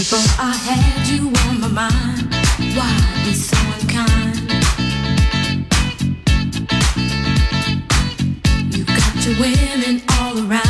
Before I had you on my mind, why be so unkind? You got your women all around.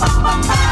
ba ba ba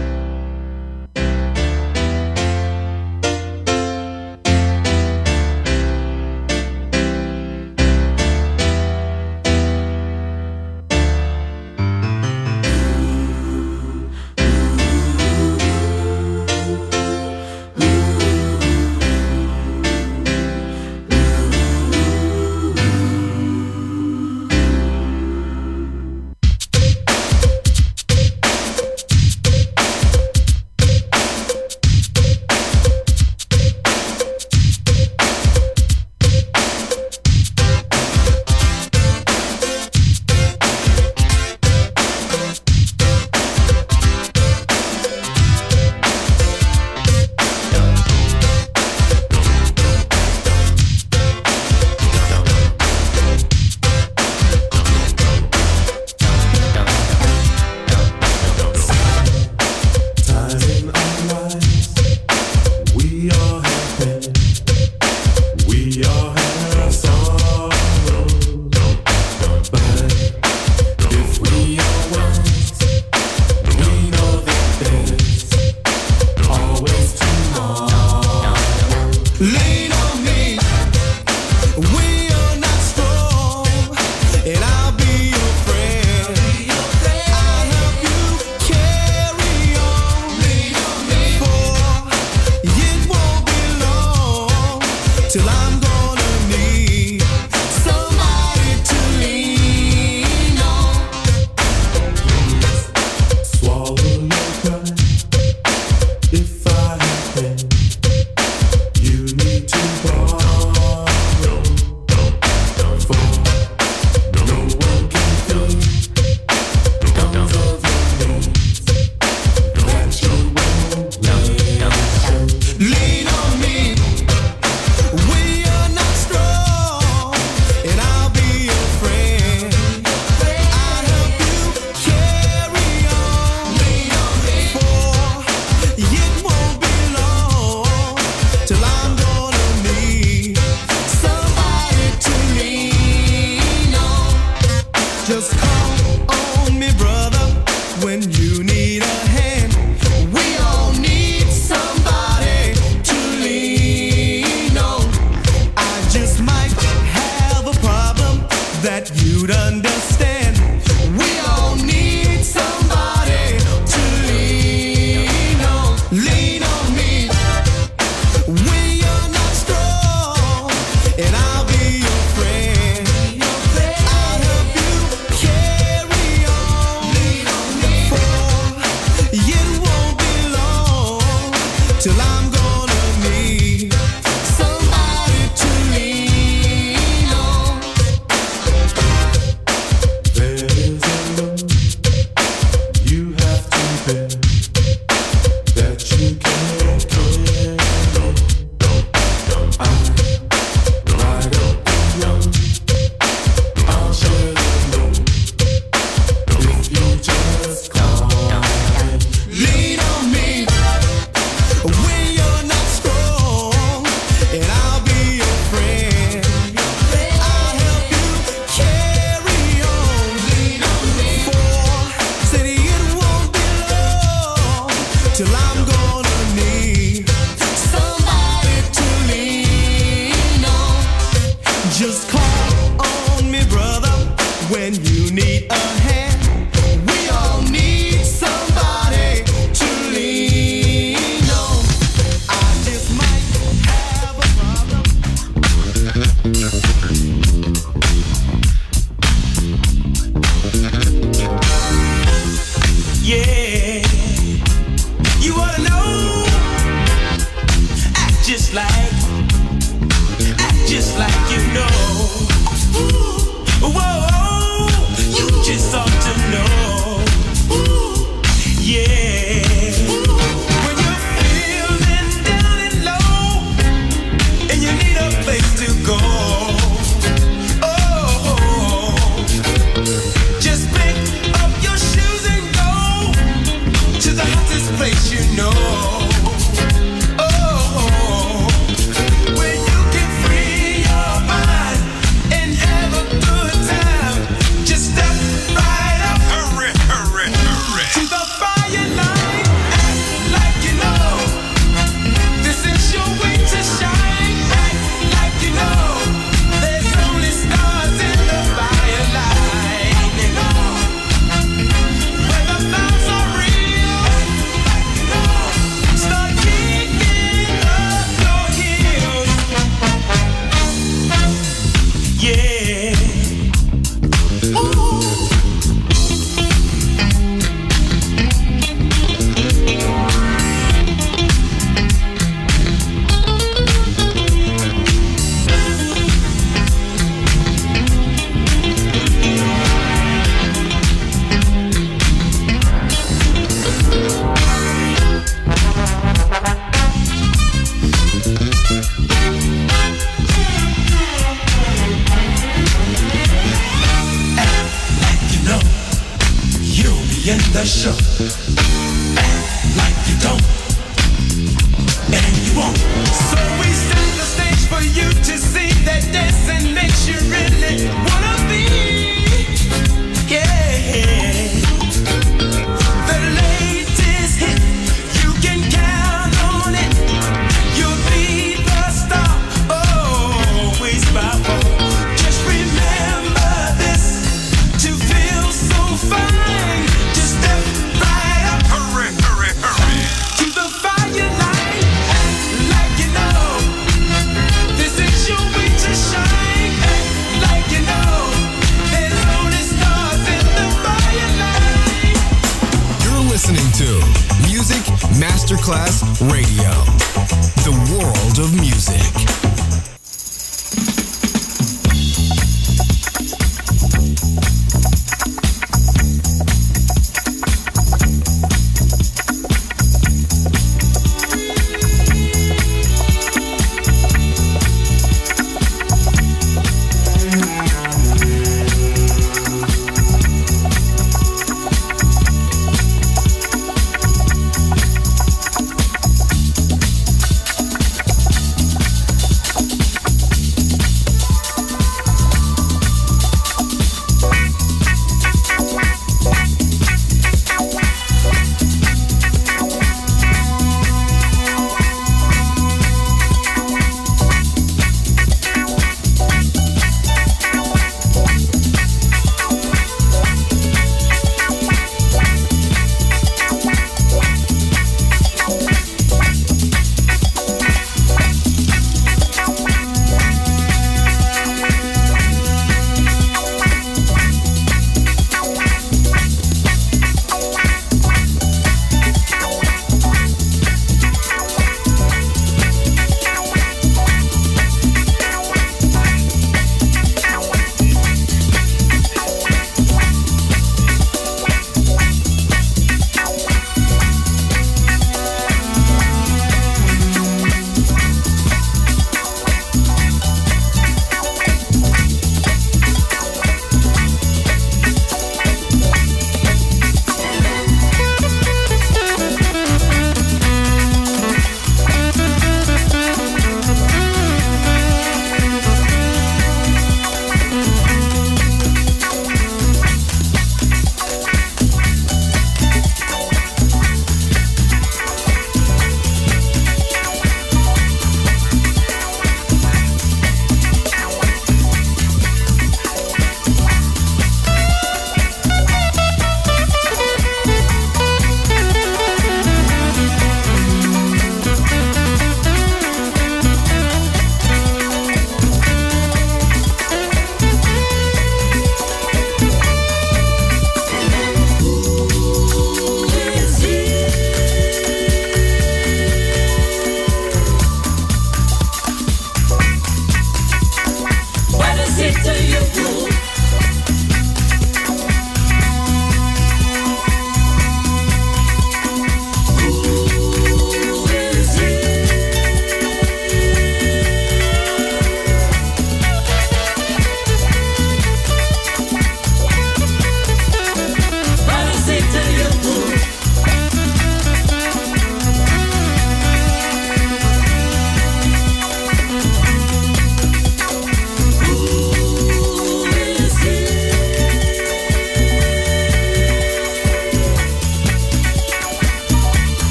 Of music.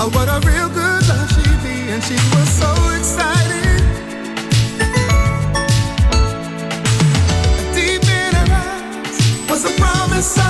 Oh, what a real good love she be, and she was so excited. Deep in her eyes was a promise.